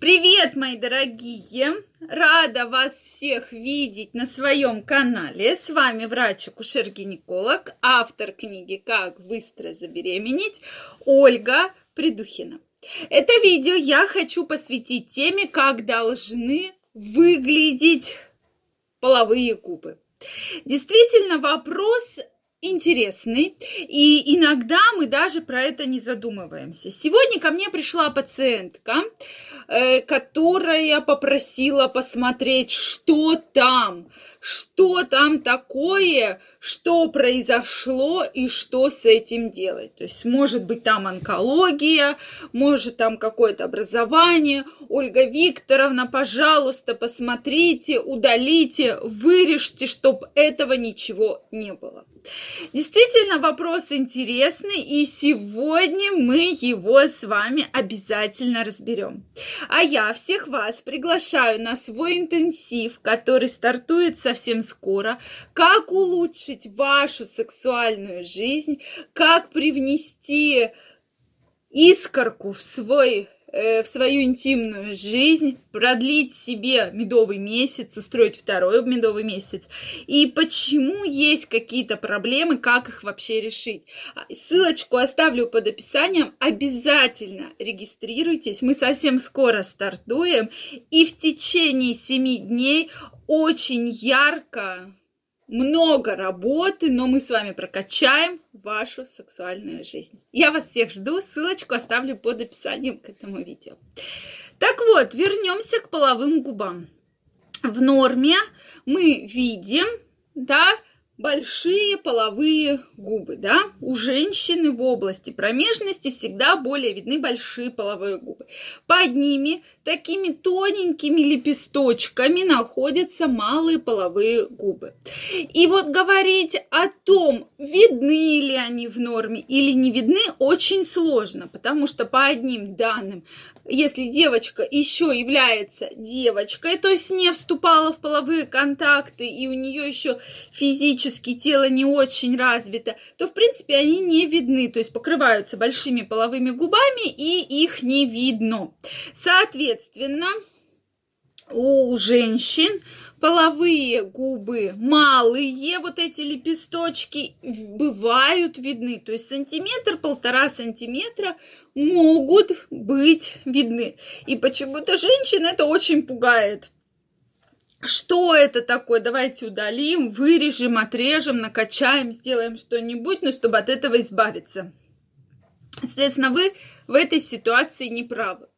Привет, мои дорогие! Рада вас всех видеть на своем канале. С вами врач-акушер-гинеколог, автор книги «Как быстро забеременеть» Ольга Придухина. Это видео я хочу посвятить теме, как должны выглядеть половые губы. Действительно, вопрос интересный, и иногда мы даже про это не задумываемся. Сегодня ко мне пришла пациентка, э, которая попросила посмотреть, что там, что там такое, что произошло и что с этим делать. То есть, может быть, там онкология, может, там какое-то образование. Ольга Викторовна, пожалуйста, посмотрите, удалите, вырежьте, чтобы этого ничего не было. Действительно, вопрос интересный, и сегодня мы его с вами обязательно разберем. А я всех вас приглашаю на свой интенсив, который стартует совсем скоро. Как улучшить вашу сексуальную жизнь, как привнести искорку в свой в свою интимную жизнь, продлить себе медовый месяц, устроить второй медовый месяц. И почему есть какие-то проблемы, как их вообще решить. А, ссылочку оставлю под описанием. Обязательно регистрируйтесь. Мы совсем скоро стартуем. И в течение семи дней очень ярко много работы, но мы с вами прокачаем вашу сексуальную жизнь. Я вас всех жду, ссылочку оставлю под описанием к этому видео. Так вот, вернемся к половым губам. В норме мы видим, да, большие половые губы, да, у женщины в области промежности всегда более видны большие половые губы. Под ними такими тоненькими лепесточками находятся малые половые губы. И вот говорить о том, видны ли они в норме или не видны, очень сложно, потому что по одним данным, если девочка еще является девочкой, то есть не вступала в половые контакты и у нее еще физически физически тело не очень развито, то, в принципе, они не видны, то есть покрываются большими половыми губами, и их не видно. Соответственно, у женщин половые губы малые, вот эти лепесточки бывают видны, то есть сантиметр, полтора сантиметра могут быть видны. И почему-то женщин это очень пугает. Что это такое? Давайте удалим, вырежем, отрежем, накачаем, сделаем что-нибудь, но чтобы от этого избавиться. Соответственно, вы в этой ситуации не правы.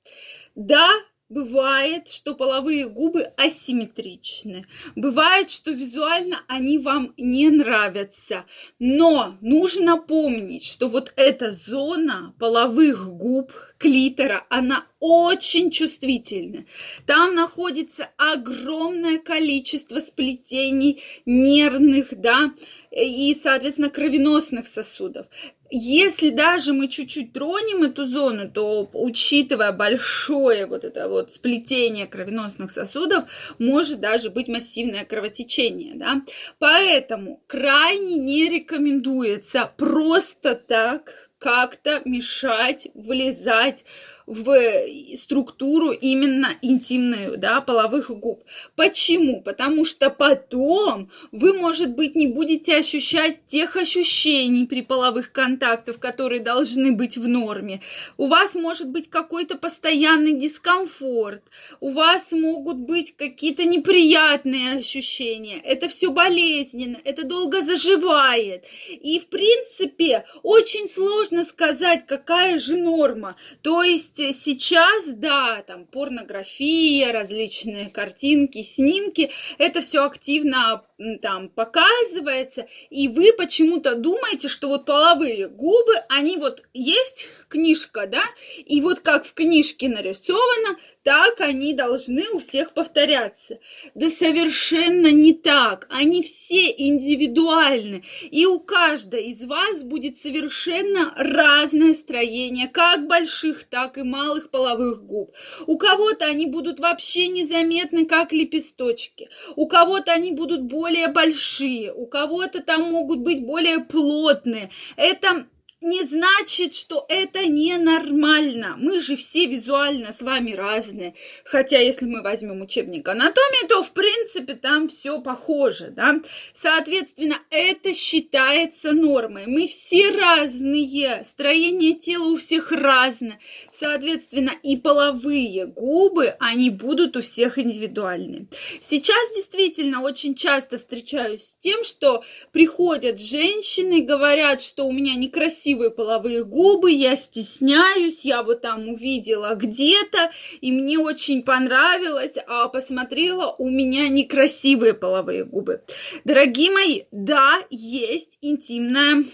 Да, Бывает, что половые губы асимметричны. Бывает, что визуально они вам не нравятся. Но нужно помнить, что вот эта зона половых губ, клитора, она очень чувствительна. Там находится огромное количество сплетений нервных, да, и, соответственно, кровеносных сосудов если даже мы чуть-чуть тронем эту зону, то, учитывая большое вот это вот сплетение кровеносных сосудов, может даже быть массивное кровотечение, да. Поэтому крайне не рекомендуется просто так как-то мешать, влезать в структуру именно интимную, да, половых губ. Почему? Потому что потом вы, может быть, не будете ощущать тех ощущений при половых контактах, которые должны быть в норме. У вас может быть какой-то постоянный дискомфорт, у вас могут быть какие-то неприятные ощущения. Это все болезненно, это долго заживает. И, в принципе, очень сложно сказать, какая же норма. То есть есть сейчас, да, там порнография, различные картинки, снимки, это все активно там показывается, и вы почему-то думаете, что вот половые губы, они вот есть книжка, да, и вот как в книжке нарисовано, так они должны у всех повторяться. Да совершенно не так. Они все индивидуальны. И у каждой из вас будет совершенно разное строение, как больших, так и малых половых губ. У кого-то они будут вообще незаметны, как лепесточки. У кого-то они будут более большие, у кого-то там могут быть более плотные. Это не значит, что это ненормально. Мы же все визуально с вами разные. Хотя, если мы возьмем учебник анатомии, то, в принципе, там все похоже, да. Соответственно, это считается нормой. Мы все разные, строение тела у всех разное. Соответственно, и половые губы, они будут у всех индивидуальны. Сейчас действительно очень часто встречаюсь с тем, что приходят женщины и говорят, что у меня некрасивые половые губы, я стесняюсь, я вот там увидела где-то, и мне очень понравилось, а посмотрела, у меня некрасивые половые губы. Дорогие мои, да, есть интимная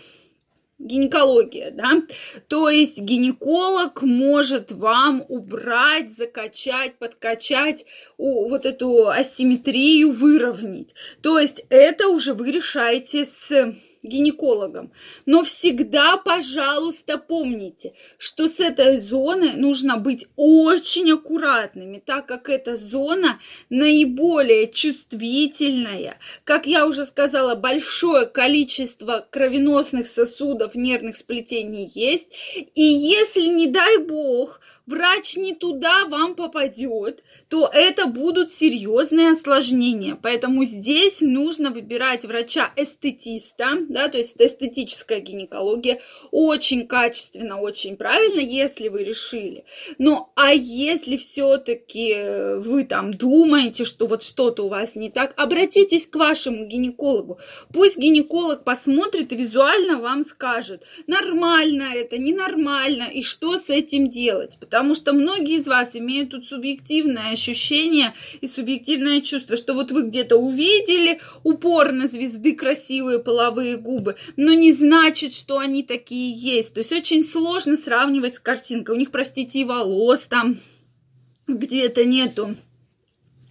гинекология, да, то есть гинеколог может вам убрать, закачать, подкачать, вот эту асимметрию выровнять. То есть это уже вы решаете с гинекологом. Но всегда, пожалуйста, помните, что с этой зоной нужно быть очень аккуратными, так как эта зона наиболее чувствительная. Как я уже сказала, большое количество кровеносных сосудов, нервных сплетений есть. И если, не дай бог, врач не туда вам попадет, то это будут серьезные осложнения. Поэтому здесь нужно выбирать врача-эстетиста, да, то есть это эстетическая гинекология, очень качественно, очень правильно, если вы решили. Но а если все-таки вы там думаете, что вот что-то у вас не так, обратитесь к вашему гинекологу. Пусть гинеколог посмотрит и визуально вам скажет, нормально это, ненормально, и что с этим делать. Потому потому что многие из вас имеют тут субъективное ощущение и субъективное чувство, что вот вы где-то увидели упорно звезды красивые половые губы, но не значит, что они такие есть. То есть очень сложно сравнивать с картинкой. У них, простите, и волос там где-то нету.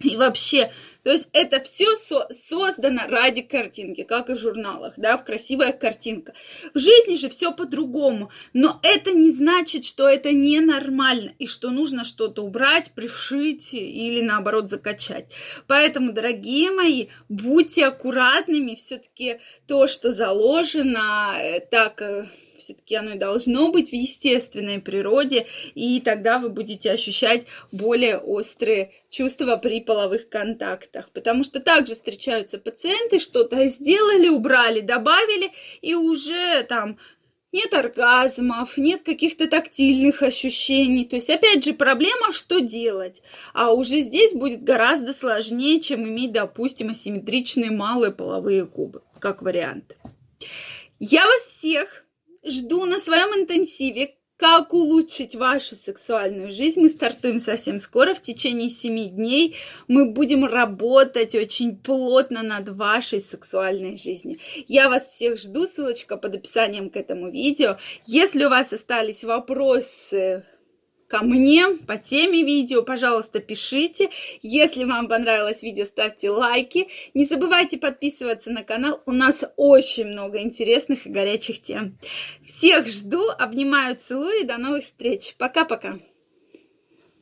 И вообще то есть это все со- создано ради картинки, как и в журналах, да, в красивая картинка. В жизни же все по-другому, но это не значит, что это ненормально и что нужно что-то убрать, пришить или наоборот закачать. Поэтому, дорогие мои, будьте аккуратными, все-таки то, что заложено, э, так э, все-таки оно и должно быть в естественной природе, и тогда вы будете ощущать более острые чувства при половых контактах. Потому что также встречаются пациенты, что-то сделали, убрали, добавили, и уже там нет оргазмов, нет каких-то тактильных ощущений. То есть, опять же, проблема, что делать. А уже здесь будет гораздо сложнее, чем иметь, допустим, асимметричные малые половые губы, как вариант. Я вас всех жду на своем интенсиве «Как улучшить вашу сексуальную жизнь». Мы стартуем совсем скоро, в течение 7 дней. Мы будем работать очень плотно над вашей сексуальной жизнью. Я вас всех жду, ссылочка под описанием к этому видео. Если у вас остались вопросы, ко мне по теме видео, пожалуйста, пишите. Если вам понравилось видео, ставьте лайки. Не забывайте подписываться на канал. У нас очень много интересных и горячих тем. Всех жду, обнимаю, целую и до новых встреч. Пока-пока.